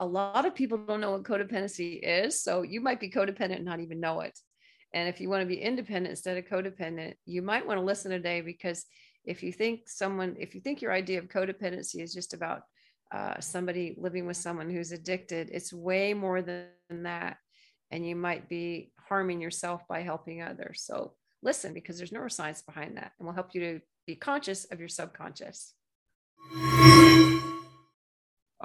a lot of people don't know what codependency is. So you might be codependent and not even know it. And if you want to be independent instead of codependent, you might want to listen today because if you think someone, if you think your idea of codependency is just about uh, somebody living with someone who's addicted, it's way more than that. And you might be harming yourself by helping others. So listen because there's neuroscience behind that and will help you to be conscious of your subconscious.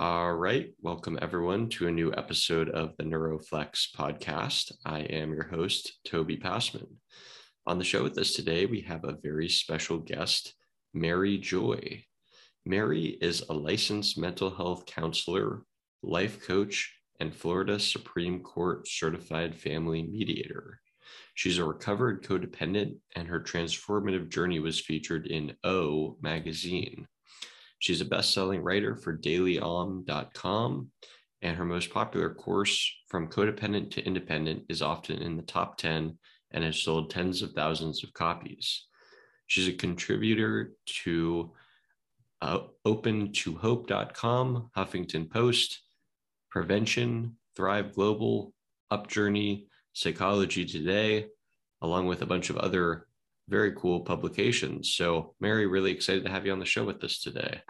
All right. Welcome, everyone, to a new episode of the Neuroflex podcast. I am your host, Toby Passman. On the show with us today, we have a very special guest, Mary Joye. Mary is a licensed mental health counselor, life coach, and Florida Supreme Court certified family mediator. She's a recovered codependent, and her transformative journey was featured in O magazine. She's a best selling writer for dailyom.com, and her most popular course, From Codependent to Independent, is often in the top 10 and has sold tens of thousands of copies. She's a contributor to uh, OpentoHope.com, Huffington Post, Prevention, Thrive Global, Upjourney, Psychology Today, along with a bunch of other very cool publications. So, Mary, really excited to have you on the show with us today.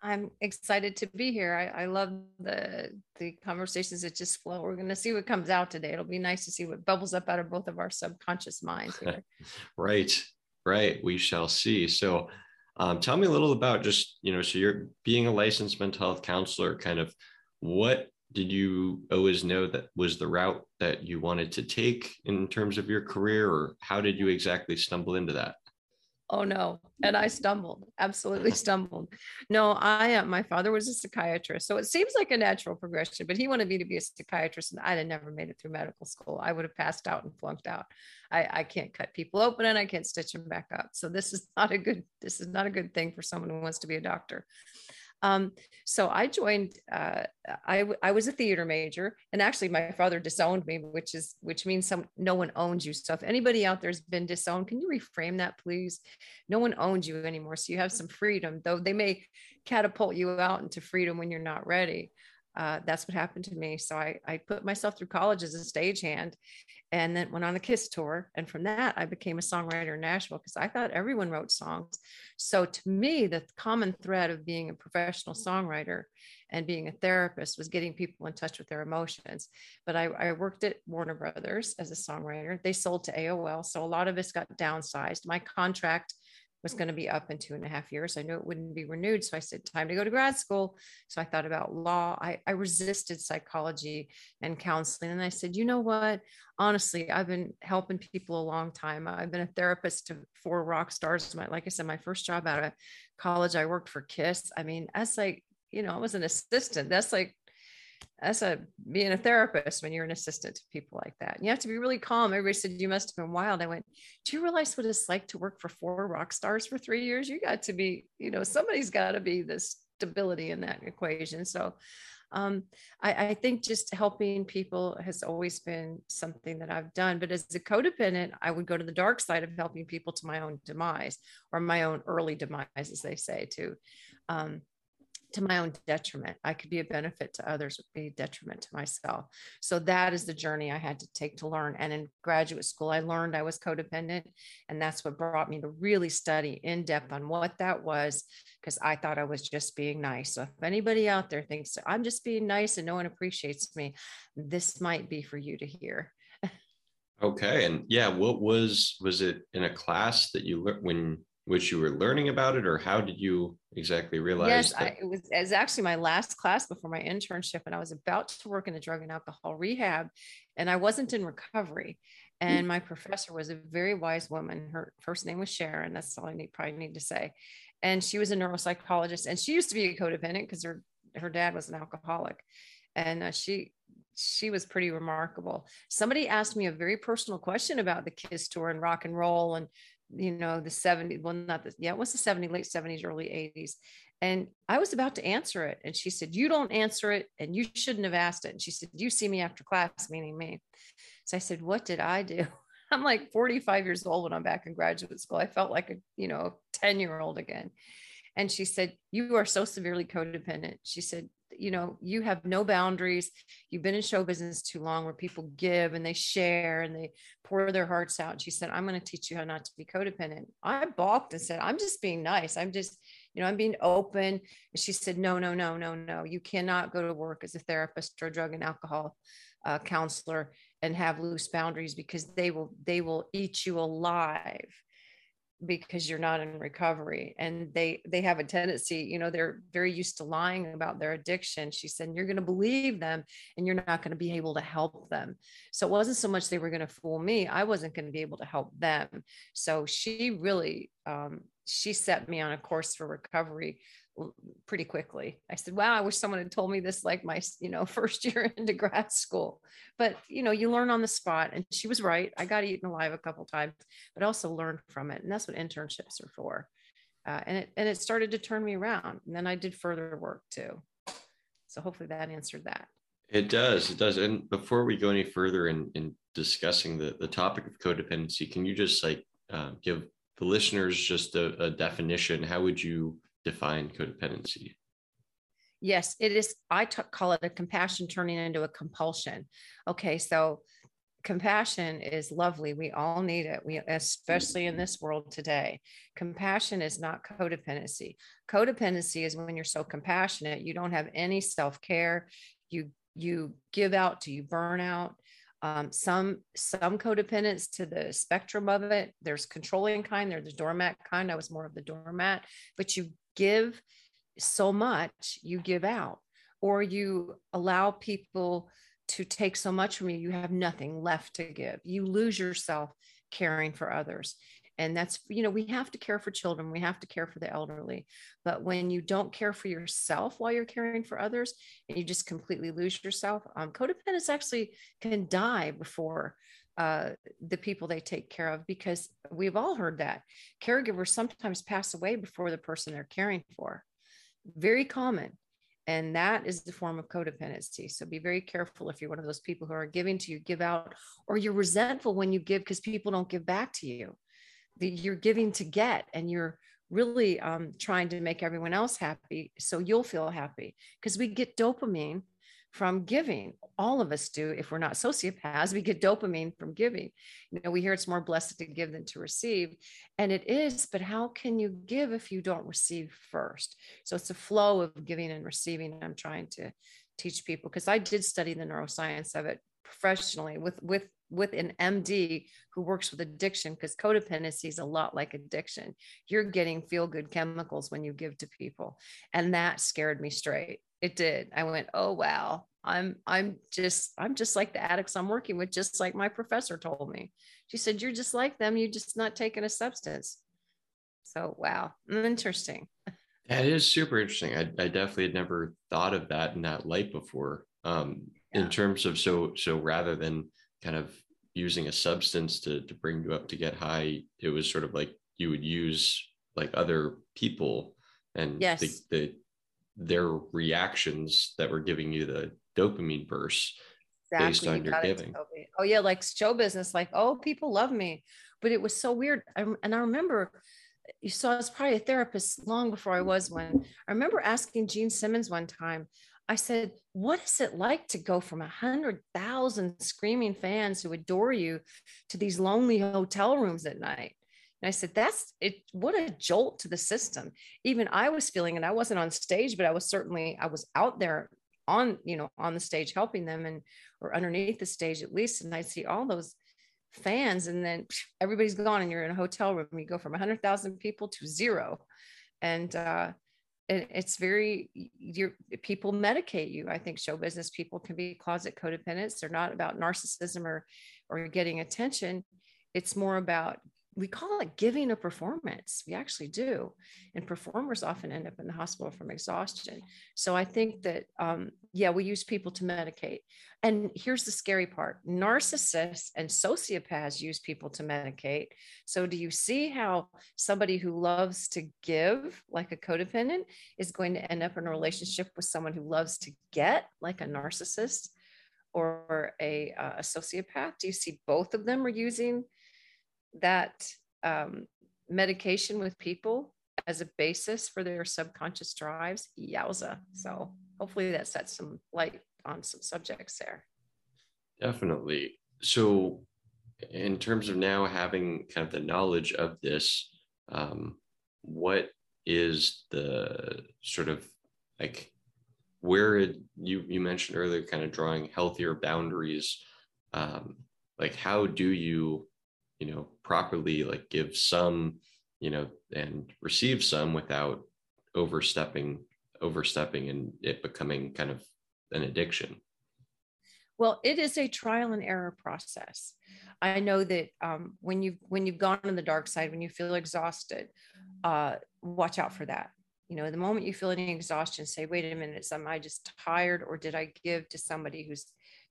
I'm excited to be here. I, I love the the conversations that just flow. We're going to see what comes out today. It'll be nice to see what bubbles up out of both of our subconscious minds here. right, right. We shall see. So, um, tell me a little about just you know, so you're being a licensed mental health counselor. Kind of what did you always know that was the route that you wanted to take in terms of your career or how did you exactly stumble into that? Oh no. And i stumbled absolutely stumbled. No i uh, my father was a psychiatrist so it seems like a natural progression but he wanted me to be a psychiatrist and i'd have never made it through medical school. I would have passed out and flunked out. I, I can't cut people open and i can't stitch them back up. So this is not a good this is not a good thing for someone who wants to be a doctor um, so I joined. Uh, I I was a theater major, and actually my father disowned me, which is which means some no one owns you. So if anybody out there's been disowned, can you reframe that, please? No one owns you anymore, so you have some freedom. Though they may catapult you out into freedom when you're not ready uh, that's what happened to me. So I, I put myself through college as a stagehand and then went on the KISS tour. And from that, I became a songwriter in Nashville because I thought everyone wrote songs. So to me, the common thread of being a professional songwriter and being a therapist was getting people in touch with their emotions. But I, I worked at Warner Brothers as a songwriter. They sold to AOL. So a lot of us got downsized. My contract was going to be up in two and a half years. I knew it wouldn't be renewed. So I said, time to go to grad school. So I thought about law. I, I resisted psychology and counseling. And I said, you know what? Honestly, I've been helping people a long time. I've been a therapist to four rock stars. My, like I said, my first job out of college, I worked for KISS. I mean, that's like, you know, I was an assistant. That's like as a being a therapist when you're an assistant to people like that. And you have to be really calm. Everybody said you must have been wild. I went, do you realize what it's like to work for four rock stars for three years? You got to be, you know, somebody's got to be the stability in that equation. So um, I, I, think just helping people has always been something that I've done. But as a codependent, I would go to the dark side of helping people to my own demise or my own early demise, as they say, too. Um, to my own detriment. I could be a benefit to others, be a detriment to myself. So that is the journey I had to take to learn. And in graduate school, I learned I was codependent. And that's what brought me to really study in depth on what that was, because I thought I was just being nice. So if anybody out there thinks I'm just being nice and no one appreciates me, this might be for you to hear. okay. And yeah, what was, was it in a class that you learned when which you were learning about it or how did you exactly realize yes I, it, was, it was actually my last class before my internship and i was about to work in a drug and alcohol rehab and i wasn't in recovery. And my professor was a very wise woman. Her first name was sharon. That's all i need probably need to say. And she was a neuropsychologist and she used to be a codependent because her her dad was an alcoholic. And uh, she she was pretty remarkable. Somebody asked me a very personal question about the Kiss tour and rock and roll and you know, the 70s, well, not the, yeah, it was the 70s, late 70s, early 80s. And I was about to answer it. And she said, You don't answer it and you shouldn't have asked it. And she said, You see me after class, meaning me. So I said, What did I do? I'm like 45 years old when I'm back in graduate school. I felt like a, you know, 10 year old again. And she said, You are so severely codependent. She said, you know, you have no boundaries. You've been in show business too long where people give and they share and they pour their hearts out. And she said, I'm going to teach you how not to be codependent. I balked and said, I'm just being nice. I'm just, you know, I'm being open. And she said, No, no, no, no, no. You cannot go to work as a therapist or drug and alcohol uh, counselor and have loose boundaries because they will they will eat you alive because you're not in recovery and they they have a tendency you know they're very used to lying about their addiction. She said you're going to believe them and you're not going to be able to help them. So it wasn't so much they were going to fool me i wasn't going to be able to help them. So she really um, she set me on a course for recovery pretty quickly. I said, wow, I wish someone had told me this like my, you know, first year into grad school. But, you know, you learn on the spot. And she was right. I got eaten alive a couple times, but also learned from it. And that's what internships are for. Uh, and it and it started to turn me around. And then I did further work too. So hopefully that answered that. It does. It does. And before we go any further in, in discussing the, the topic of codependency, can you just like uh, give the listeners just a, a definition? How would you define codependency? Yes, it is. I t- call it a compassion turning into a compulsion. Okay, so compassion is lovely. We all need it. We especially in this world today. Compassion is not codependency. Codependency is when you're so compassionate, you don't have any self-care. You you give out to you burn out. Um, some some codependence to the spectrum of it. There's controlling kind. There's the doormat kind. I was more of the doormat, but you give so much, you give out, or you allow people to take so much from you, you have nothing left to give. You lose yourself caring for others. And that's, you know, we have to care for children, we have to care for the elderly. But when you don't care for yourself while you're caring for others and you just completely lose yourself, um, codependence actually can die before uh, the people they take care of because we've all heard that caregivers sometimes pass away before the person they're caring for. Very common. And that is the form of codependency. So be very careful if you're one of those people who are giving to you, give out, or you're resentful when you give because people don't give back to you. You're giving to get, and you're really um, trying to make everyone else happy so you'll feel happy because we get dopamine from giving. All of us do. If we're not sociopaths, we get dopamine from giving. You know, we hear it's more blessed to give than to receive. And it is, but how can you give if you don't receive first? So it's a flow of giving and receiving. I'm trying to teach people because I did study the neuroscience of it professionally with with with an MD who works with addiction because codependency is a lot like addiction. You're getting feel good chemicals when you give to people. And that scared me straight. It did. I went, "Oh wow. I'm I'm just I'm just like the addicts I'm working with just like my professor told me." She said, "You're just like them. You're just not taking a substance." So, wow. Interesting. That is super interesting. I, I definitely had never thought of that in that light before. Um, yeah. in terms of so so rather than kind of using a substance to to bring you up to get high, it was sort of like you would use like other people and yes. the, the their reactions that were giving you the dopamine bursts exactly. based on you your giving. Oh yeah, like show business, like oh people love me, but it was so weird. I, and I remember you saw I was probably a therapist long before I was one. I remember asking Gene Simmons one time. I said, "What is it like to go from a hundred thousand screaming fans who adore you to these lonely hotel rooms at night?" And I said, that's it. What a jolt to the system. Even I was feeling, and I wasn't on stage, but I was certainly, I was out there on, you know, on the stage helping them and, or underneath the stage at least. And I'd see all those fans and then everybody's gone and you're in a hotel room. You go from 100,000 people to zero. And, uh, it, it's very your people medicate you i think show business people can be closet codependents. They're not about narcissism or or getting attention. It's more about we call it giving a performance. We actually do. And performers often end up in the hospital from exhaustion. So I think that, um, yeah, we use people to medicate. And here's the scary part narcissists and sociopaths use people to medicate. So do you see how somebody who loves to give, like a codependent, is going to end up in a relationship with someone who loves to get, like a narcissist? Or a, uh, a sociopath? Do you see both of them are using that um, medication with people as a basis for their subconscious drives, yowza. So hopefully that sets some light on some subjects there. Definitely. So, in terms of now having kind of the knowledge of this, um, what is the sort of like where it, you you mentioned earlier, kind of drawing healthier boundaries? Um, like, how do you, you know, properly like give some, you know, and receive some without overstepping overstepping and it becoming kind of an addiction? Well, it is a trial and error process. I know that um, when you've when you've gone on the dark side, when you feel exhausted, uh, watch out for that. You know, the moment you feel any exhaustion, say, "Wait a minute, am I just tired, or did I give to somebody who's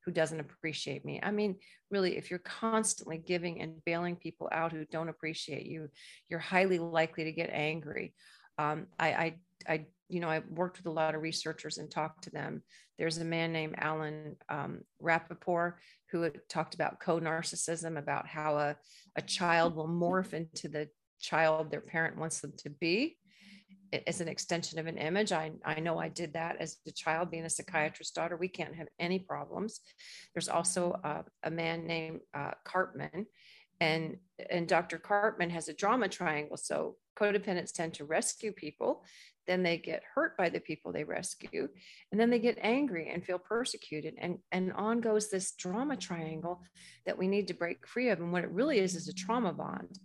who doesn't appreciate me?" I mean, really, if you're constantly giving and bailing people out who don't appreciate you, you're highly likely to get angry. Um, I, I I you know, I worked with a lot of researchers and talked to them. There's a man named Alan um, Rappoport who talked about co-narcissism, about how a, a child will morph into the child their parent wants them to be as an extension of an image. I, I know I did that as a child, being a psychiatrist's daughter. We can't have any problems. There's also a, a man named uh, Karpman, and, and Dr. Karpman has a drama triangle. So codependents tend to rescue people then they get hurt by the people they rescue and then they get angry and feel persecuted and and on goes this drama triangle that we need to break free of and what it really is is a trauma bond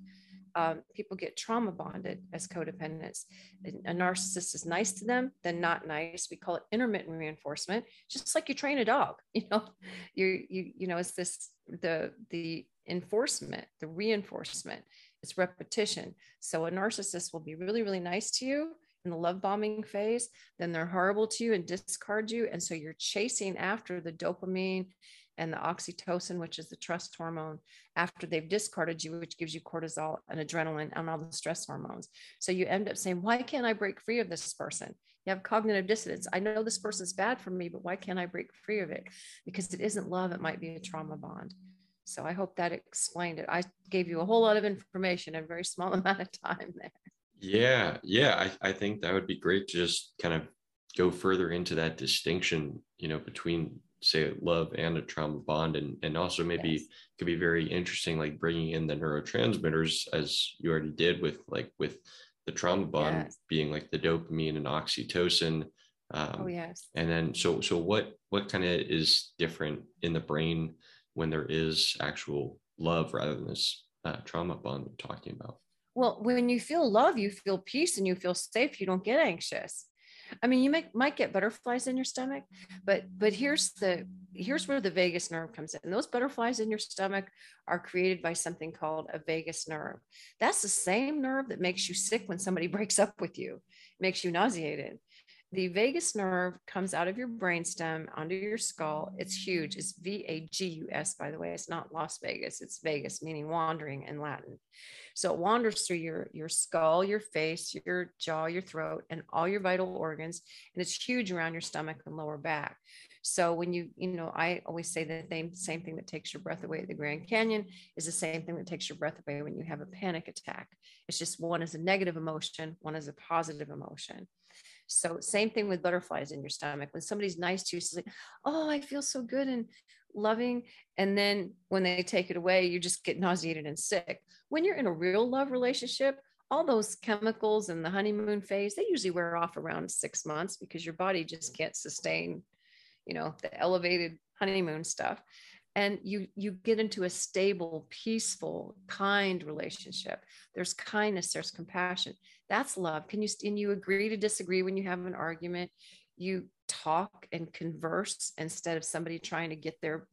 um, people get trauma bonded as codependents. A narcissist is nice to them then not nice. We call it intermittent reinforcement just like you train a dog you know? You you you know it's this the the enforcement the reinforcement it's repetition. So a narcissist will be really really nice to you in the love bombing phase, then they're horrible to you and discard you. And so you're chasing after the dopamine and the oxytocin, which is the trust hormone, after they've discarded you, which gives you cortisol and adrenaline and all the stress hormones. So you end up saying, Why can't I break free of this person? You have cognitive dissonance. I know this person's bad for me, but why can't I break free of it? Because it isn't love, it might be a trauma bond. So I hope that explained it. I gave you a whole lot of information in a very small amount of time there. Yeah, yeah, I, I think that would be great to just kind of go further into that distinction, you know, between say love and a trauma bond, and and also maybe yes. could be very interesting, like bringing in the neurotransmitters as you already did with like with the trauma bond yes. being like the dopamine and oxytocin. Um, oh yes. And then so so what what kind of is different in the brain when there is actual love rather than this uh, trauma bond we're talking about? Well, when you feel love, you feel peace and you feel safe. You don't get anxious. I mean, you might might get butterflies in your stomach, but but here's the here's where the vagus nerve comes in. And those butterflies in your stomach are created by something called a vagus nerve. That's the same nerve that makes you sick when somebody breaks up with you, makes you nauseated. The vagus nerve comes out of your brainstem onto your skull. It's huge. It's V A G U S, by the way. It's not Las Vegas. It's vagus, meaning wandering in Latin. So it wanders through your, your skull, your face, your jaw, your throat, and all your vital organs. And it's huge around your stomach and lower back. So when you, you know, I always say the same, same thing that takes your breath away at the Grand Canyon is the same thing that takes your breath away when you have a panic attack. It's just one is a negative emotion, one is a positive emotion. So same thing with butterflies in your stomach. When somebody's nice to you, it's like, oh, I feel so good and loving. And then when they take it away, you just get nauseated and sick. When you're in a real love relationship, all those chemicals and the honeymoon phase, they usually wear off around six months because your body just can't sustain, you know, the elevated honeymoon stuff. And you you get into a stable, peaceful, kind relationship. There's kindness, there's compassion. That's love. Can you and you agree to disagree when you have an argument? You talk and converse instead of somebody trying to get their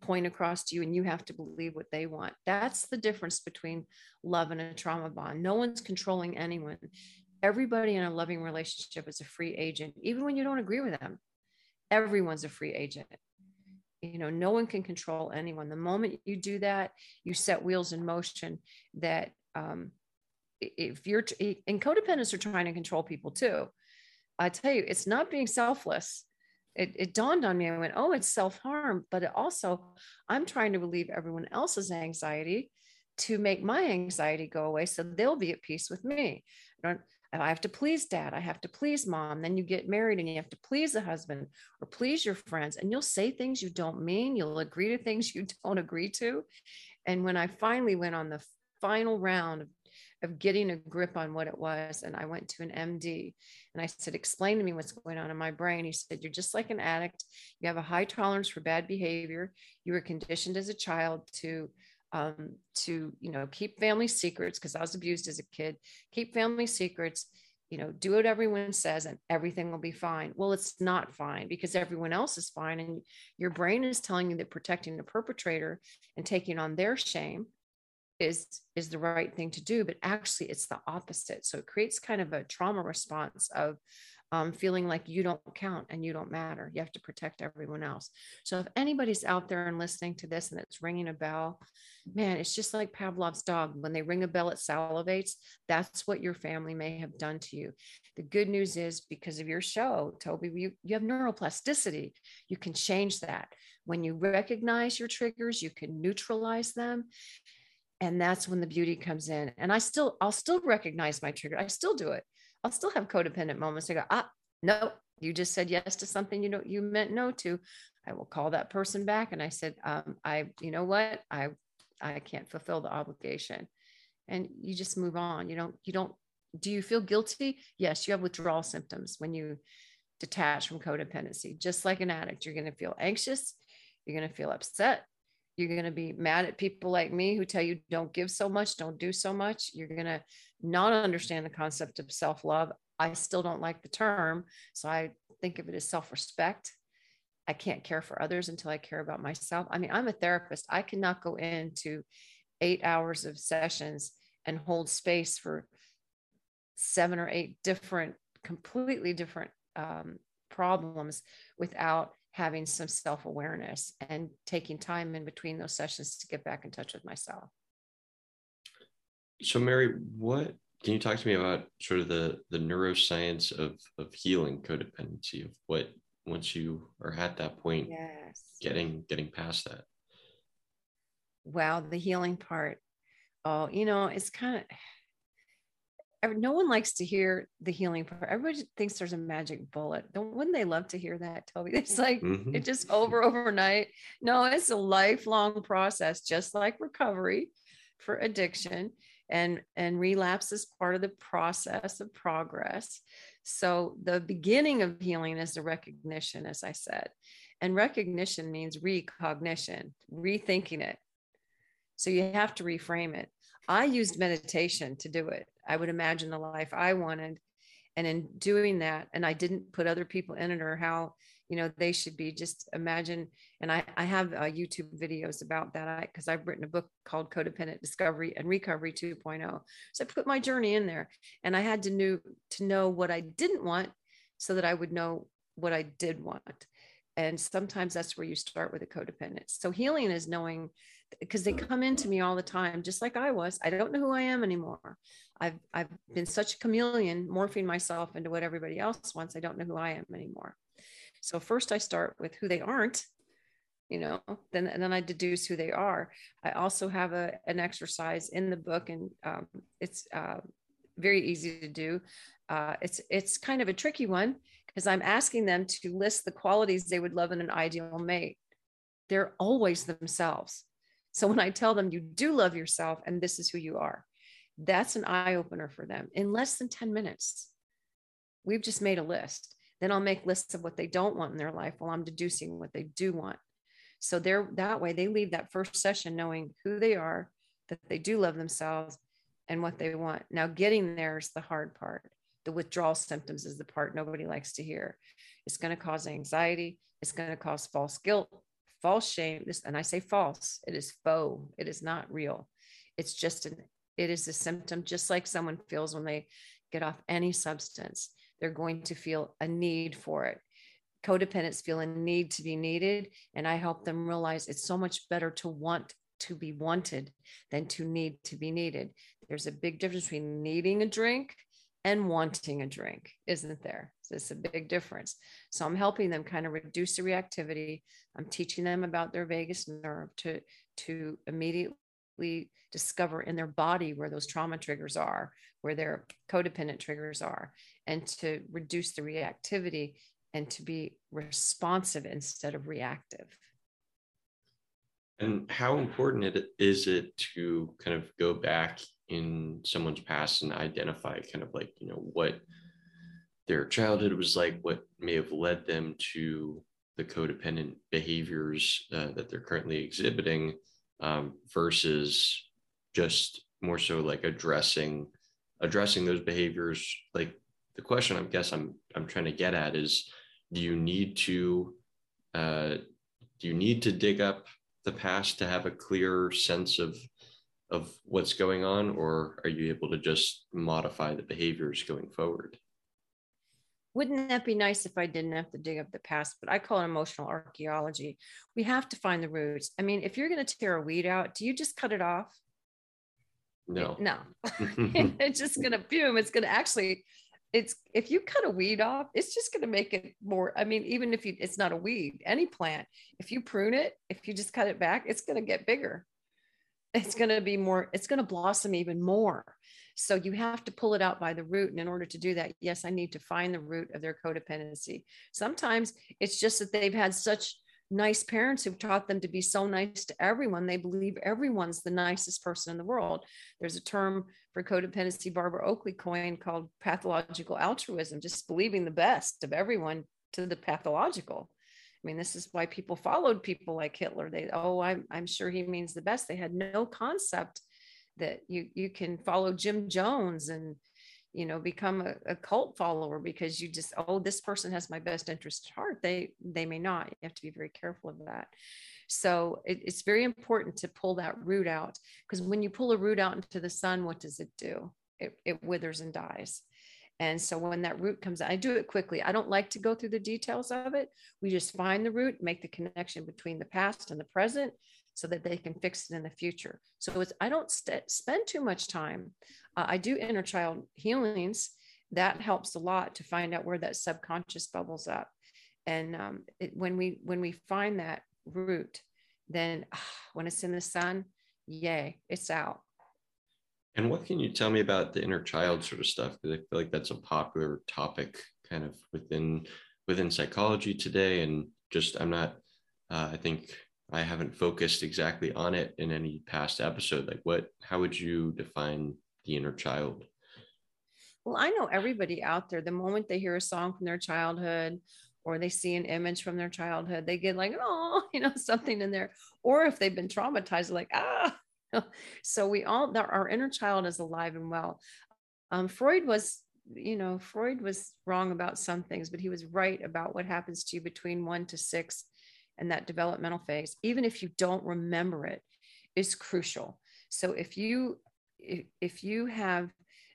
point across to you and you have to believe what they want. That's the difference between love and a trauma bond. No one's controlling anyone. Everybody in a loving relationship is a free agent, even when you don't agree with them. Everyone's a free agent. You know, no one can control anyone. The moment you do that, you set wheels in motion that um, if you're, and codependents are trying to control people too I tell you, it's not being selfless. It, it dawned on me. I went, oh, it's self harm, but it also, I'm trying to relieve everyone else's anxiety to make my anxiety go away so they'll be at peace with me. I have to please dad. I have to please mom. Then you get married and you have to please the husband or please your friends. And you'll say things you don't mean. You'll agree to things you don't agree to. And when I finally went on the final round of, of getting a grip on what it was, and I went to an MD and I said, Explain to me what's going on in my brain. He said, You're just like an addict. You have a high tolerance for bad behavior. You were conditioned as a child to um, to you know keep family secrets because I was abused as a kid. Keep family secrets. You know, do what everyone says, and everything will be fine. Well, it's not fine because everyone else is fine, and your brain is telling you that protecting the perpetrator and taking on their shame is is the right thing to do but actually it's the opposite so it creates kind of a trauma response of um, feeling like you don't count and you don't matter. You have to protect everyone else. So if anybody's out there and listening to this and it's ringing a bell, man, it's just like Pavlov's dog. When they ring a bell, it salivates. That's what your family may have done to you. The good news is because of your show, Toby, you, you have neuroplasticity. You can change that. When you recognize your triggers, you can neutralize them and that's when the beauty comes in and i still i'll still recognize my trigger i still do it I'll still have codependent moments. I go, ah, no, you just said yes to something you know you meant no to. I will call that person back and I said, um, I, you know what, I, I can't fulfill the obligation, and you just move on. You don't, you don't. Do you feel guilty? Yes, you have withdrawal symptoms when you detach from codependency. Just like an addict, you're going to feel anxious. You're going to feel upset. You're going to be mad at people like me who tell you don't give so much, don't do so much. You're going to not understand the concept of self love. I still don't like the term. So I think of it as self respect. I can't care for others until I care about myself. I mean, I'm a therapist. I cannot go into eight hours of sessions and hold space for seven or eight different, completely different um, problems without having some self awareness and taking time in between those sessions to get back in touch with myself. So, Mary, what can you talk to me about sort of the the neuroscience of of healing codependency of what once you are at that point, yes. getting getting past that? Wow, the healing part. Oh, you know, it's kind of no one likes to hear the healing part. Everybody thinks there's a magic bullet. Don't wouldn't they love to hear that, Toby? It's like mm-hmm. it just over overnight. No, it's a lifelong process, just like recovery for addiction and and relapse is part of the process of progress. So the beginning of healing is the recognition, as I said. And recognition means recognition, rethinking it. So you have to reframe it. I used meditation to do it. I would imagine the life I wanted. And in doing that, and I didn't put other people in it or how, you know, they should be just imagine. And I, I have uh, YouTube videos about that because I've written a book called Codependent Discovery and Recovery 2.0. So I put my journey in there and I had to know to know what I didn't want so that I would know what I did want. And sometimes that's where you start with a codependent. So healing is knowing because they come into me all the time, just like I was. I don't know who I am anymore. I've I've been such a chameleon, morphing myself into what everybody else wants. I don't know who I am anymore. So first I start with who they aren't, you know, then and then I deduce who they are. I also have a an exercise in the book, and um, it's uh, very easy to do. Uh, it's it's kind of a tricky one because I'm asking them to list the qualities they would love in an ideal mate. They're always themselves. So when I tell them you do love yourself and this is who you are, that's an eye opener for them in less than 10 minutes. We've just made a list. Then I'll make lists of what they don't want in their life while I'm deducing what they do want. So they're that way they leave that first session knowing who they are, that they do love themselves and what they want. Now getting there is the hard part. The withdrawal symptoms is the part nobody likes to hear. It's going to cause anxiety, it's going to cause false guilt, false shame this and i say false it is faux it is not real. It's just an it is a symptom just like someone feels when they get off any substance they're going to feel a need for it. Codependents feel a need to be needed and i help them realize it's so much better to want to be wanted than to need to be needed. There's a big difference between needing a drink and wanting a drink, isn't there? It's a big difference. So I'm helping them kind of reduce the reactivity. I'm teaching them about their vagus nerve to, to immediately discover in their body where those trauma triggers are, where their codependent triggers are, and to reduce the reactivity and to be responsive instead of reactive. And how important it is it to kind of go back in someone's past and identify kind of like, you know, what their childhood was like, what may have led them to the codependent behaviors uh, that they're currently exhibiting um, versus just more so like addressing addressing those behaviors. Like the question i guess i'm i'm trying to get at is do you need to uh, do you need to dig up the past to have a clear sense of of what's going on or are you able to just modify the behaviors going forward wouldn't that be nice if I didn't have to dig up the past? But I call it emotional archaeology. We have to find the roots. I mean, if you're going to tear a weed out, do you just cut it off? No. No. it's just going to boom. It's going to actually, it's if you cut a weed off, it's just going to make it more. I mean, even if you, it's not a weed, any plant, if you prune it, if you just cut it back, it's going to get bigger. It's going to be more, it's going to blossom even more. So you have to pull it out by the root. And in order to do that, yes, I need to find the root of their codependency. Sometimes it's just that they've had such nice parents who've taught them to be so nice to everyone. They believe everyone's the nicest person in the world. There's a term for codependency Barbara Oakley coined called pathological altruism, just believing the best of everyone to the pathological. I mean, this is why people followed people like Hitler. They, oh, I'm, I'm sure he means the best. They had no concept that you you can follow Jim Jones and you know become a, a, cult follower because you just oh this person has my best interest at heart. They they may not. You have to be very careful of that. So it, it's very important to pull that root out because when you pull a root out into the sun what does it do? It, it withers and dies. And so when that root comes I do it quickly. I don't like to go through the details of it. We just find the root, make the connection between the past and the present, so that they can fix it in the future. So it's I don't st- spend too much time. Uh, I do inner child healings. That helps a lot to find out where that subconscious bubbles up. And um, it, when we when we find that root, then uh, when it's in the sun, yay, it's out. And what can you tell me about the inner child sort of stuff? Because I feel like that's a popular topic kind of within within psychology today. And just I'm not uh, I think I haven't focused exactly on it in any past episode. Like, what, how would you define the inner child? Well, I know everybody out there, the moment they hear a song from their childhood or they see an image from their childhood, they get like, oh, you know, something in there. Or if they've been traumatized, like, ah. so we all, our inner child is alive and well. Um, Freud was, you know, Freud was wrong about some things, but he was right about what happens to you between one to six and that developmental phase, even if you don't remember it, is crucial. So if you if you have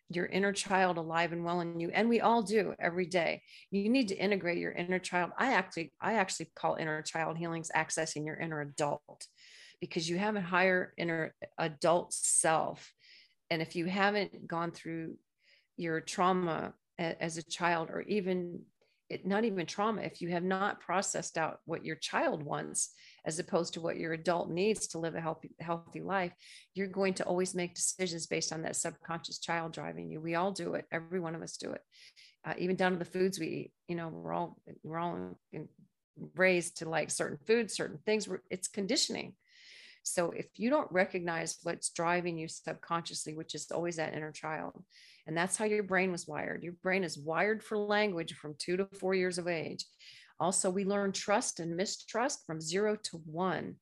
your inner child alive and well in you and we all do every day you need to integrate your inner child i actually i actually call inner child healings accessing your inner adult because you have a higher inner adult self and if you haven't gone through your trauma as a child or even it, not even trauma, if you have not processed out what your child wants as opposed to what your adult needs to live a healthy, healthy life, you're going to always make decisions based on that subconscious child driving you. We all do it. Every one of us do it. Uh, even down to the foods we eat. You know, we're all we're all in, in, raised to like certain foods, certain things. It's conditioning. So if you don't recognize what's driving you subconsciously, which is always that inner child, and that's how your brain was wired. Your brain is wired for language from two to four years of age. Also, we learn trust and mistrust from zero to one.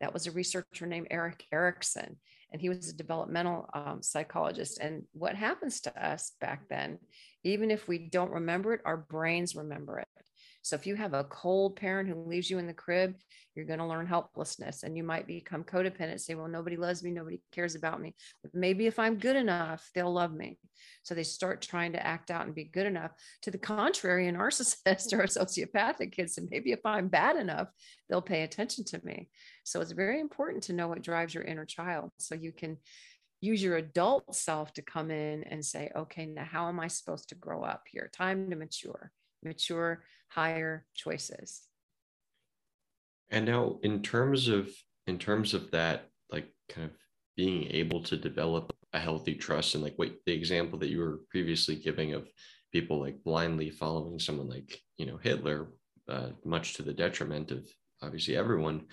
That was a researcher named Erik Erikson, and he was a developmental um, psychologist. And what happens to us back then, even if we don't remember it, our brains remember it. So if you have a cold parent who leaves you in the crib, you're going to learn helplessness and you might become codependent, say, well, nobody loves me, nobody cares about me. But maybe if I'm good enough, they'll love me. So they start trying to act out and be good enough. To the contrary, a narcissist or a sociopathic kid said, maybe if I'm bad enough, they'll pay attention to me. So it's very important to know what drives your inner child so you can use your adult self to come in and say, okay, now how am I supposed to grow up here? Time to mature, mature higher choices. And now in terms of in terms of that like kind of being able to develop a healthy trust and like what the example that you were previously giving of people like blindly following someone like you know hitler uh, much to the detriment of obviously everyone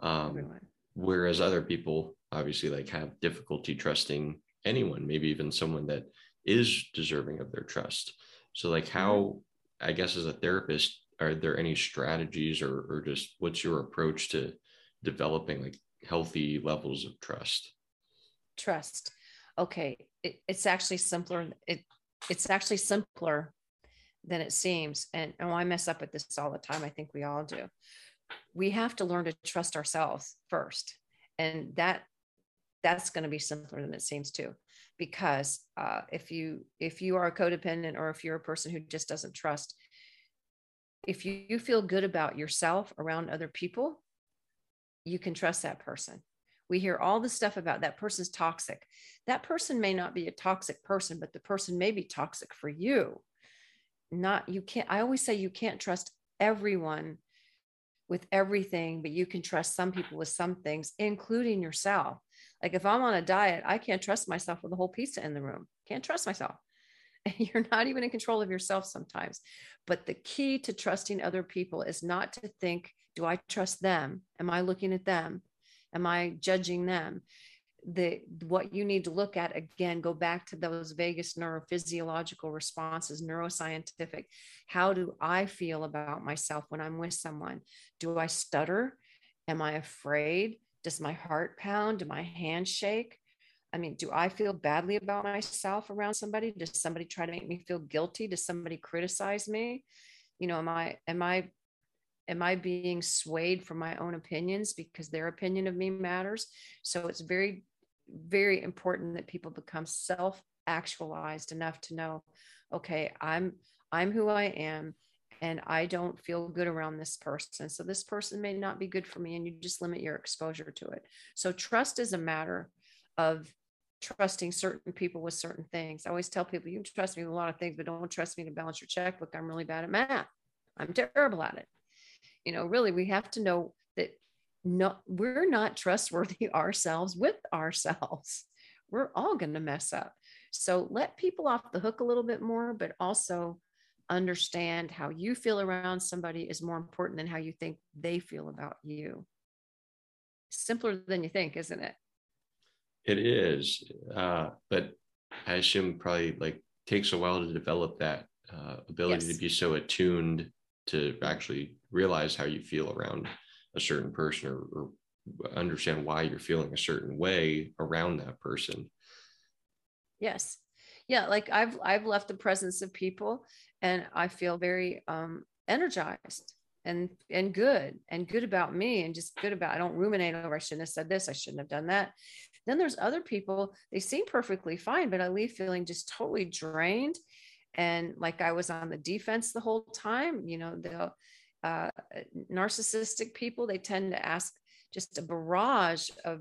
um, everyone. whereas other people obviously like have difficulty trusting anyone maybe even someone that is deserving of their trust so like how mm-hmm. I guess as a therapist are there any strategies or, or just what's your approach to developing like healthy levels of trust? Trust. Okay it, it's actually simpler it it's actually simpler than it seems and, and i mess up at this all the time i think we all do. We have to learn to trust ourselves first and that that's going to be simpler than it seems too because uh, if you if you are a codependent or if you're a person who just doesn't trust if you, you feel good about yourself around other people you can trust that person. We hear all the stuff about that person's toxic. That person may not be a toxic person but the person may be toxic for you. Not you can't i always say you can't trust everyone with everything but you can trust some people with some things including yourself like if i'm on a diet i can't trust myself with a whole pizza in the room. Can't trust myself. You're not even in control of yourself sometimes. But the key to trusting other people is not to think do i trust them? Am i looking at them? Am i judging them? The what you need to look at again go back to those vagus neurophysiological responses neuroscientific. How do i feel about myself when i'm with someone? Do i stutter? Am i afraid does my heart pound? Do my hands shake? I mean do i feel badly about myself around somebody? Does somebody try to make me feel guilty? Does somebody criticize me? You know am i am i am I being swayed from my own opinions because their opinion of me matters? So it's very, very important that people become self actualized enough to know, okay, I'm, I'm who I am and I don't feel good around this person. So this person may not be good for me and you just limit your exposure to it. So trust is a matter of trusting certain people with certain things. I always tell people you can trust me with a lot of things, but don't trust me to balance your checkbook. I'm really bad at math. I'm terrible at it you know really we have to know that no we're not trustworthy ourselves with ourselves we're all going to mess up so let people off the hook a little bit more but also understand how you feel around somebody is more important than how you think they feel about you. Simpler than you think isn't it? It is uh, but i assume probably like takes a while to develop that uh, ability yes. to be so attuned to actually realize how you feel around a certain person or, or understand why you're feeling a certain way around that person. Yes. Yeah like i've i've left the presence of people and i feel very um energized and and good and good about me and just good about i don't ruminate over i shouldn't have said this i shouldn't have done that then there's other people they seem perfectly fine but i leave feeling just totally drained and like I was on the defense the whole time. You know, the uh, narcissistic people they tend to ask just a barrage of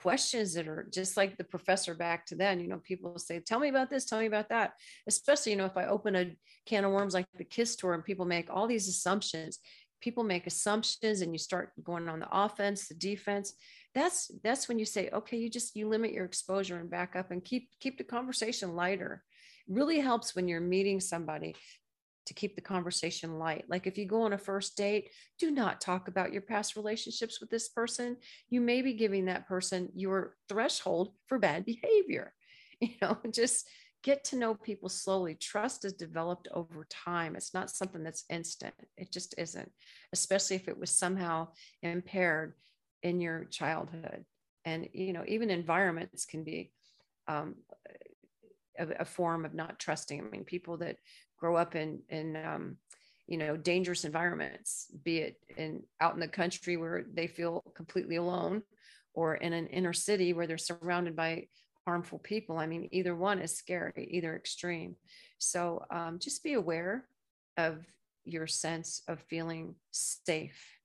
questions that are just like the professor back to then. You know, people say, "Tell me about this, tell me about that." Especially, you know, if I open a can of worms like the Kiss tour and people make all these assumptions. People make assumptions, and you start going on the offense, the defense that's that's when you say okay you just you limit your exposure and back up and keep keep the conversation lighter really helps when you're meeting somebody to keep the conversation light. Like if you go on a first date, do not talk about your past relationships with this person. You may be giving that person your threshold for bad behavior. You know, just get to know people slowly. Trust is developed over time. It's not something that's instant. It just isn't, especially if it was somehow impaired in your childhood. And, you know, even environments can be um, a, a, form of not trusting. I mean, people that grow up in in um, you know dangerous environments, be it in out in the country where they feel completely alone, or in an inner city where they're surrounded by harmful people. I mean, either one is scary, either extreme. So um, just be aware of your sense of feeling safe.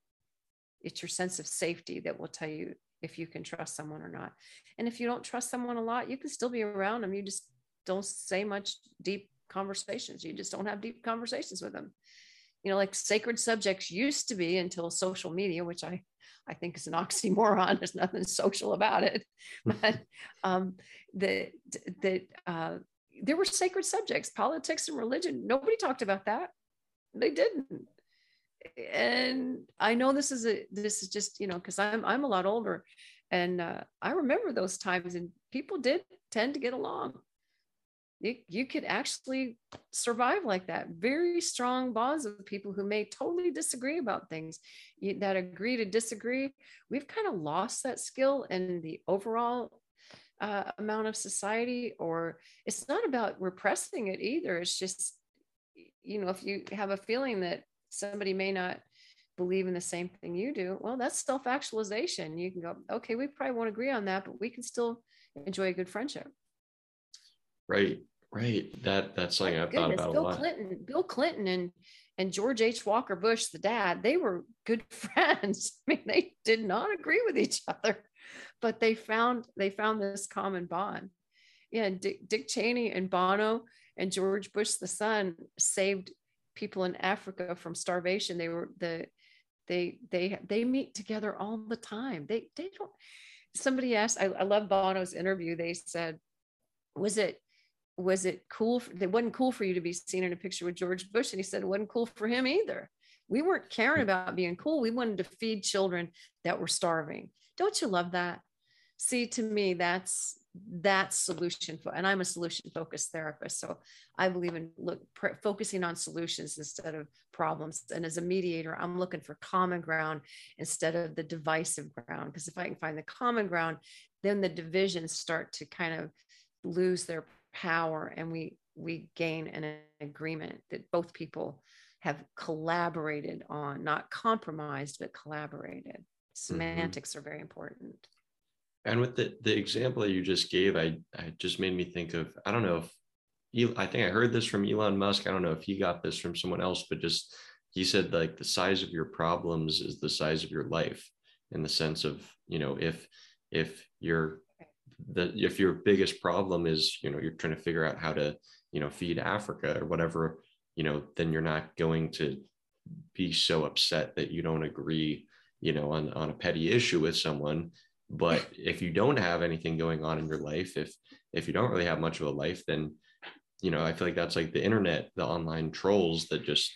It's your sense of safety that will tell you if you can trust someone or not. And if you don't trust someone a lot, you can still be around them. You just don't say much deep conversations. You just don't have deep conversations with them. you know, like sacred subjects used to be until social media, which I I think is an oxymoron. There's nothing social about it. But um, the the uh, there were sacred subjects, politics and religion. Nobody talked about that. They didn't. And I know this is a this is just you know because I'm I'm a lot older, and uh, I remember those times, and people did tend to get along you, you could actually survive like that. Very strong bonds of people who may totally disagree about things that agree to disagree. We've kind of lost that skill in the overall uh, amount of society, or it's not about repressing it either. It's just, you know, if you have a feeling that somebody may not believe in the same thing you do, well, that's self actualization. You can go, okay, we probably won't agree on that, but we can still enjoy a good friendship. Right, right. That that's oh something I've thought about Bill a lot. Clinton, Bill Clinton, and and George H. Walker Bush, the dad, they were good friends. I mean, they did not agree with each other, but they found they found this common bond. Yeah, Dick, Dick Cheney and Bono and George Bush the son saved people in Africa from starvation. They were the they they they meet together all the time. They they don't. Somebody asked. I, I love Bono's interview. They said, "Was it was it cool? For, it wasn't cool for you to be seen in a picture with George Bush. And he said it wasn't cool for him either. We weren't caring hmm. about being cool. We wanted to feed children that were starving. Don't you love that? See, to me, that's that solution for, and I'm a solution focused therapist. So I believe in look pr- focusing on solutions instead of problems. And as a mediator, I'm looking for common ground instead of the divisive ground. Because if I can find the common ground, then the divisions start to kind of lose their power and we we gain an agreement that both people have collaborated on not compromised but collaborated mm-hmm. semantics mm-hmm. are very important and with the the example that you just gave i i just made me think of i don't know if i think i heard this from elon musk i don't know if he got this from someone else but just he said like the size of your problems is the size of your life in the sense of you know if if you're that if your biggest problem is you know you're trying to figure out how to you know feed africa or whatever you know then you're not going to be so upset that you don't agree you know on on a petty issue with someone. But if you don't have anything going on in your life if if you don't really have much of a life then you know i feel like that's like the internet the online trolls that just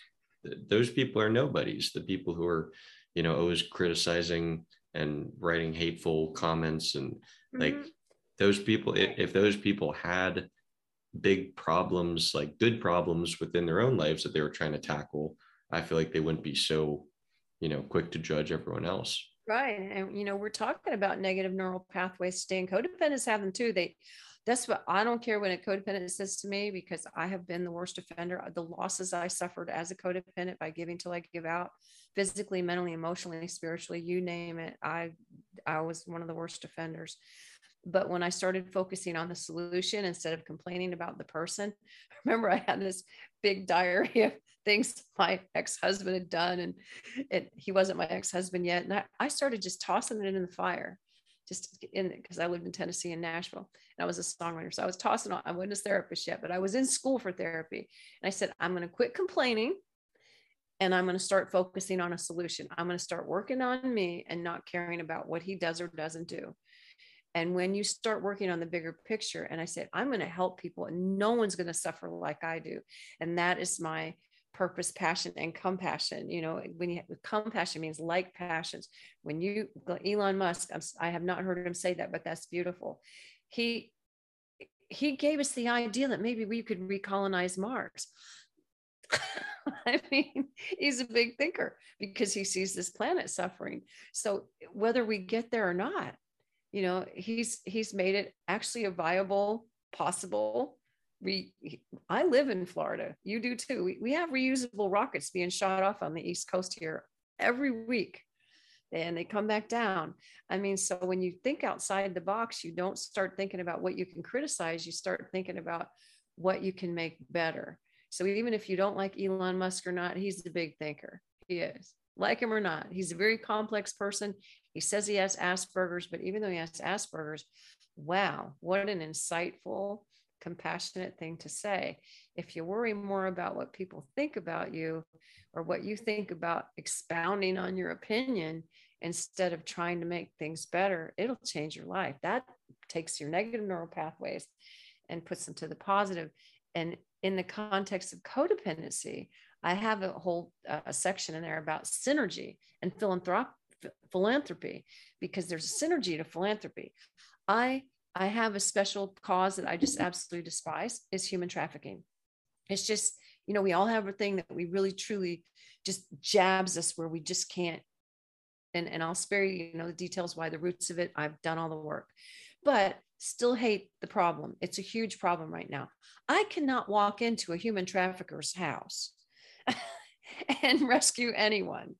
those people are nobodies. The people who are you know always criticizing and writing hateful comments and like mm-hmm those people if those people had big problems like good problems within their own lives that they were trying to tackle i feel like they wouldn't be so you know quick to judge everyone else right and you know we're talking about negative neural pathways staying codependents have them too they that's what I don't care when a codependent says to me because I have been the worst offender. The losses I suffered as a codependent by giving till I give out, physically, mentally, emotionally, spiritually, you name it. I I was one of the worst offenders. But when I started focusing on the solution instead of complaining about the person, remember I had this big diary of things my ex-husband had done and it, he wasn't my ex-husband yet. And I, I started just tossing it in the fire just in because I lived in Tennessee and Nashville and I was a songwriter. So I was tossing on, I wasn't a therapist yet, but I was in school for therapy. And I said, I'm going to quit complaining and I'm going to start focusing on a solution. I'm going to start working on me and not caring about what he does or doesn't do. And when you start working on the bigger picture, and I said, I'm going to help people, and no one's going to suffer like I do. And that is my purpose, passion, and compassion. You know, when you have compassion means like passions. When you, Elon Musk, I'm, I have not heard him say that, but that's beautiful. He, he gave us the idea that maybe we could recolonize Mars. I mean, he's a big thinker because he sees this planet suffering. So whether we get there or not, you know he's he's made it actually a viable possible re, i live in florida. You do too. We, we have reusable rockets being shot off on the east coast here every week. And they come back down. I mean so when you think outside the box you don't start thinking about what you can criticize. You start thinking about what you can make better. So even if you don't like elon musk or not he's the big thinker. He is. Like him or not. He's a very complex person. He says he has Asperger's, but even though he has Asperger's, wow, what an insightful compassionate thing to say. If you worry more about what people think about you or what you think about expounding on your opinion instead of trying to make things better, it'll change your life. That takes your negative neural pathways and puts them to the positive. And in the context of codependency, I have a whole uh, section in there about synergy and philanthrop- philanthropy because there's a synergy to philanthropy. I I have a special cause that I just absolutely despise is human trafficking. It's just, you know, we all have a thing that we really truly just jabs us where we just can't. And, and I'll spare you, you know, the details why the roots of it. I've done all the work, but still hate the problem. It's a huge problem right now. I cannot walk into a human trafficker's house and rescue anyone,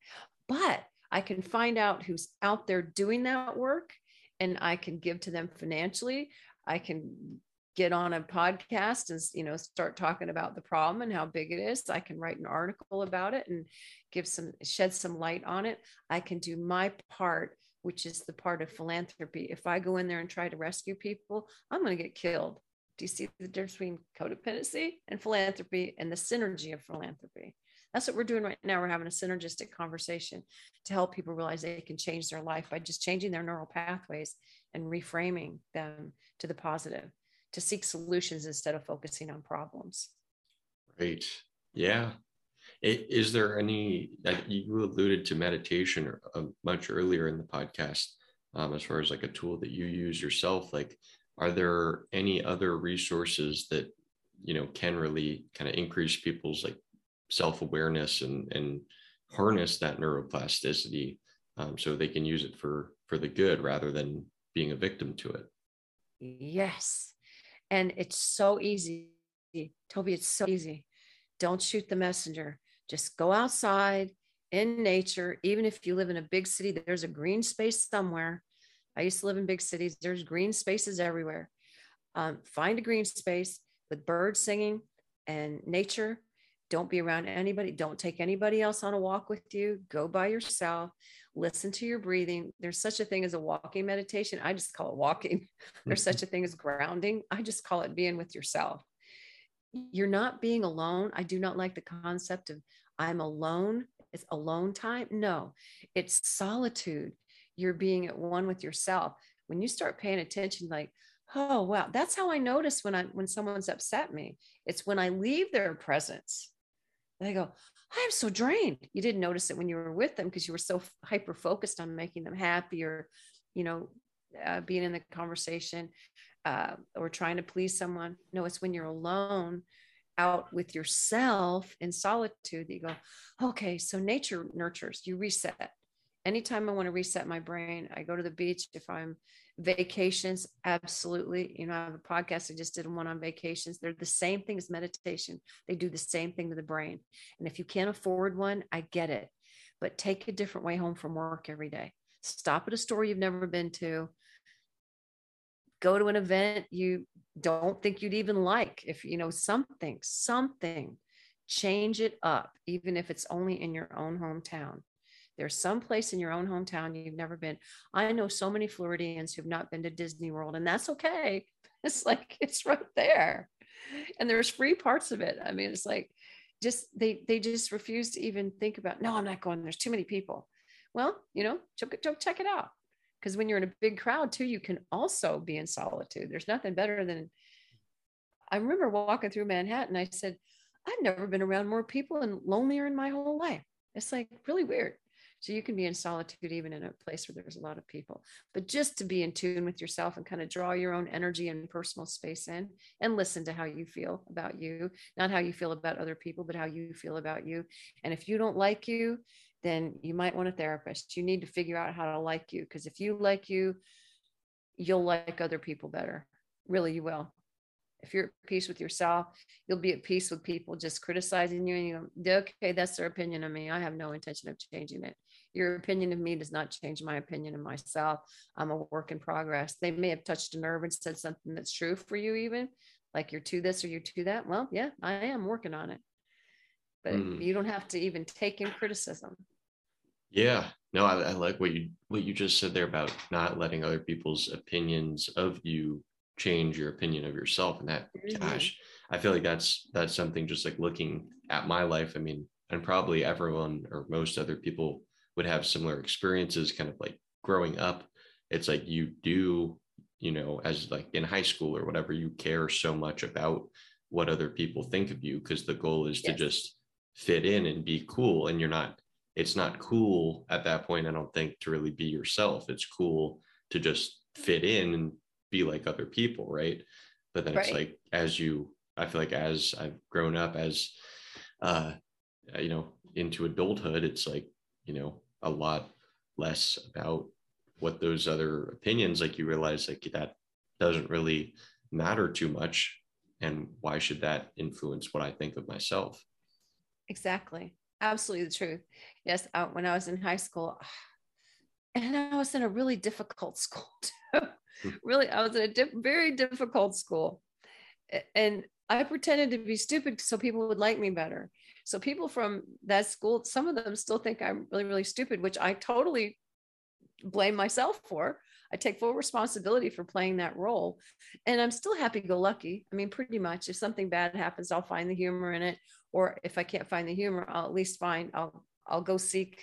but I can find out who's out there doing that work and I can give to them financially. I can get on a podcast and you know start talking about the problem and how big it is. I can write an article about it and give some shed some light on it. I can do my part which is the part of philanthropy. If i go in there and try to rescue people i'm going to get killed. Do you see the difference between codependency and philanthropy and the synergy of philanthropy that's what we're doing right now. We're having a synergistic conversation to help people realize they can change their life by just changing their neural pathways and reframing them to the positive, to seek solutions instead of focusing on problems. Right. Yeah. Is there any, you alluded to meditation uh, much earlier in the podcast, um, as far as like a tool that you use yourself? Like, are there any other resources that, you know, can really kind of increase people's like self-awareness and and harness that neuroplasticity um, so they can use it for for the good rather than being a victim to it. Yes. And it's so easy. Toby it's so easy. Don't shoot the messenger. Just go outside in nature. Even if you live in a big city there's a green space somewhere. I used to live in big cities. There's green spaces everywhere. Um, find a green space with birds singing and nature don't be around anybody. Don't take anybody else on a walk with you. Go by yourself. Listen to your breathing. There's such a thing as a walking meditation. I just call it walking. There's such mm-hmm. a thing as grounding. I just call it being with yourself. You're not being alone. I do not like the concept of I'm alone. It's alone time. No, it's solitude. You're being at one with yourself. When you start paying attention, like, oh wow, that's how I notice when I when someone's upset me. It's when I leave their presence and they go, I'm so drained. You didn't notice it when you were with them because you were so hyper focused on making them happy or, you know, uh, being in the conversation uh, or trying to please someone. No, it's when you're alone out with yourself in solitude that you go, okay, so nature nurtures, you reset. Anytime I want to reset my brain, I go to the beach. If I'm vacations absolutely. You know i have a podcast i just did one on vacations. They're the same thing as meditation. They do the same thing to the brain. And if you can't afford one i get it. But take a different way home from work every day. Stop at a store you've never been to. Go to an event you don't think you'd even like. If you know something something change it up even if it's only in your own hometown there's some place in your own hometown you've never been. I know so many Floridians who've not been to Disney World, and that's okay. It's like it's right there. And there's free parts of it. I mean, it's like just they they just refuse to even think about, no, I'm not going. There's too many people. Well, you know, check, check it out. Because when you're in a big crowd too, you can also be in solitude. There's nothing better than I remember walking through Manhattan. I said, I've never been around more people and lonelier in my whole life. It's like really weird. So you can be in solitude even in a place where there's a lot of people. But just to be in tune with yourself and kind of draw your own energy and personal space in and listen to how you feel about you, not how you feel about other people, but how you feel about you. And if you don't like you, then you might want a therapist. You need to figure out how to like you because if you like you, you'll like other people better. Really, you will if you're at peace with yourself, you'll be at peace with people just criticizing you and you go, okay, that's their opinion of me. I have no intention of changing it. Your opinion of me does not change my opinion of myself. I'm a work in progress. They may have touched a nerve and said something that's true for you, even like you're to this or you're to that. Well, yeah, I am working on it. But mm. you don't have to even take in criticism. Yeah, no, I, I like what you what you just said there about not letting other people's opinions of you change your opinion of yourself and that Mhm. gosh i feel like that's that's something just like looking at my life i mean and probably everyone or most other people would have similar experiences kind of like growing up. It's like you do you know as like in high school or whatever you care so much about what other people think of you because the goal is to just fit in and be cool and you're not it's not cool at that point i don't think to really be yourself. It's cool to just fit in and be like other people right? But then it's like as you i feel like as i've grown up as uh you know into adulthood it's like you know a lot less about what those other opinions like you realize like that doesn't really matter too much and why should that influence what i think of myself Exactly. Absolutely the truth. Yes. Uh, when I was in high school, and I was in a really difficult school too. really, I was in a di- very difficult school. And I pretended to be stupid so people would like me better. So people from that school, some of them still think I'm really, really stupid, which I totally blame myself for. I take full responsibility for playing that role. And I'm still happy go lucky. I mean, pretty much if something bad happens, I'll find the humor in it. Or if I can't find the humor, I'll at least find, I'll, I'll go seek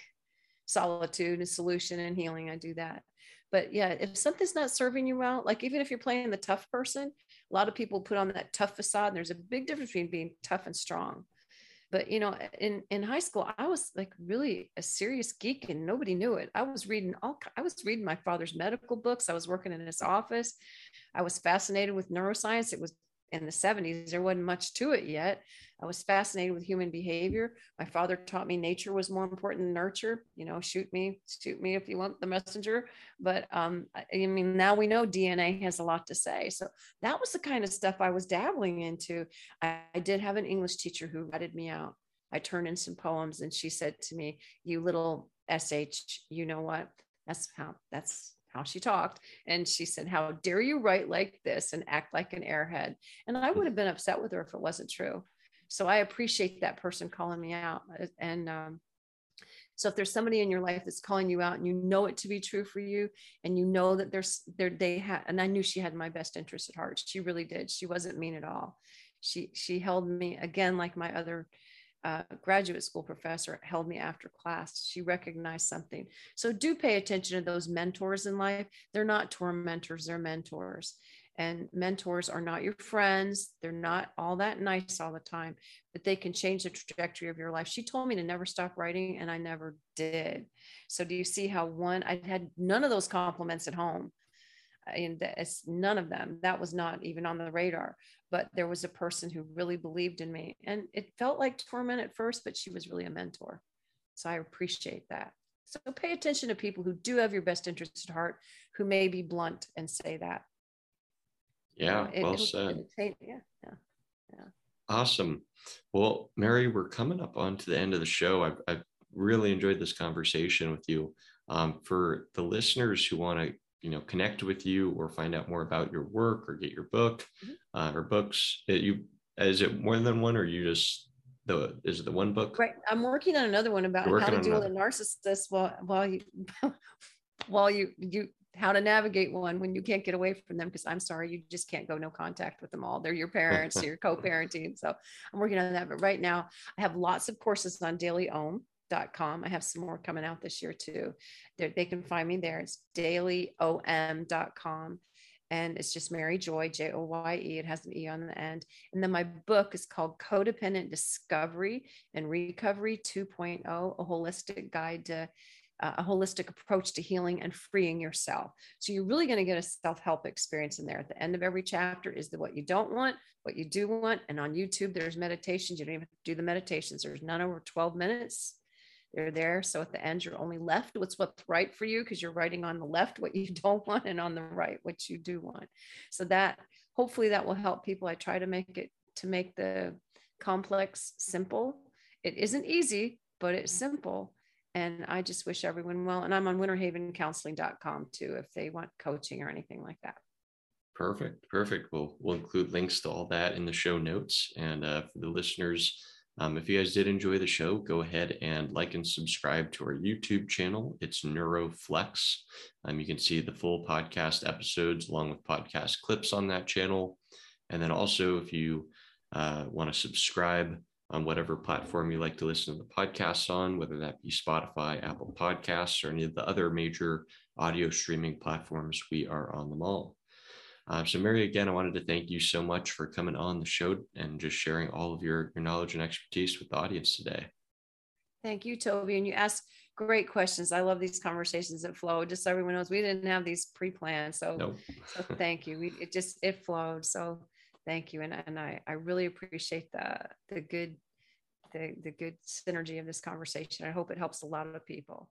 solitude and solution and healing. I do that. But yeah, if something's not serving you well, like even if you're playing the tough person, a lot of people put on that tough facade. And there's a big difference between being tough and strong but you know in in high school i was like really a serious geek and nobody knew it. I was reading all i was reading my father's medical books. I was working in his office. I was fascinated with neuroscience. It was in the 70s there wasn't much to it yet. I was fascinated with human behavior. My father taught me nature was more important than nurture you know shoot me shoot me if you want the messenger. But um i mean now we know dna has a lot to say. So that was the kind of stuff i was dabbling into. I, I did have an English teacher who ratted me out. I turned in some poems and she said to me, You little SH, you know what? That's how that's how she talked. And she said, How dare you write like this and act like an airhead? And I would have been upset with her if it wasn't true. So I appreciate that person calling me out. And um, so if there's somebody in your life that's calling you out and you know it to be true for you, and you know that there's there they had, and I knew she had my best interest at heart. She really did. She wasn't mean at all. She she held me again like my other uh, graduate school professor held me after class. She recognized something. So do pay attention to those mentors in life. They're not tormentors, they're mentors. And mentors are not your friends. They're not all that nice all the time, but they can change the trajectory of your life. She told me to never stop writing, and I never did. So, do you see how one, I had none of those compliments at home? And it's none of them. That was not even on the radar. But there was a person who really believed in me. And it felt like torment at first, but she was really a mentor. So I appreciate that. So pay attention to people who do have your best interest at heart, who may be blunt and say that. yeah It- well said take- yeah, yeah. Awesome. Well, Mary, we're coming up onto the end of the show. I've, I've really enjoyed this conversation with you. Um, for the listeners who want to, you know, connect with you or find out more about your work or get your book Mhm. uh, or books, you is it more than one or you just the is it the one book? Right. I'm working on another one about how to deal with a narcissist while while you while you you how to navigate one when you can't get away from them because I'm sorry, you just can't go no contact with them all. They're your parents, you're co-parenting. So I'm working on that. But right now I have lots of courses on dailyom.com. I have some more coming out this year too. They're, they can find me there. It's dailyom.com. And it's just Mary Joye, J O Y E. It has an E on the end. And then my book is called Codependent Discovery and Recovery 2.0, a holistic guide to uh, a holistic approach to healing and freeing yourself. So you're really going to get a self-help experience in there. At the end of every chapter is the what you don't want, what you do want. And on YouTube, there's meditations. You don't even have to do the meditations. There's none over 12 minutes. They're there. So at the end, you're only left with what's right for you because you're writing on the left what you don't want and on the right what you do want. So that hopefully that will help people. I try to make it to make the complex simple. It isn't easy, but it's simple. And I just wish everyone well. And I'm on winterhavencounseling.com too if they want coaching or anything like that. Perfect. Perfect. We'll we'll include links to all that in the show notes. And uh, for the listeners, Um, if you guys did enjoy the show, go ahead and like and subscribe to our YouTube channel. It's NeuroFlex. Um, you can see the full podcast episodes along with podcast clips on that channel. And then also, if you uh, want to subscribe on whatever platform you like to listen to the podcasts on, whether that be Spotify, Apple Podcasts, or any of the other major audio streaming platforms, we are on them all. Uh, so, Mary, again, I wanted to thank you so much for coming on the show and just sharing all of your, your knowledge and expertise with the audience today. Thank you, Toby. And you asked great questions. I love these conversations that flow. Just so everyone knows, we didn't have these pre-planned. So, nope. so thank you. We, it just it flowed. So thank you. And, and I, I really appreciate the the good the, the good synergy of this conversation. I hope it helps a lot of people.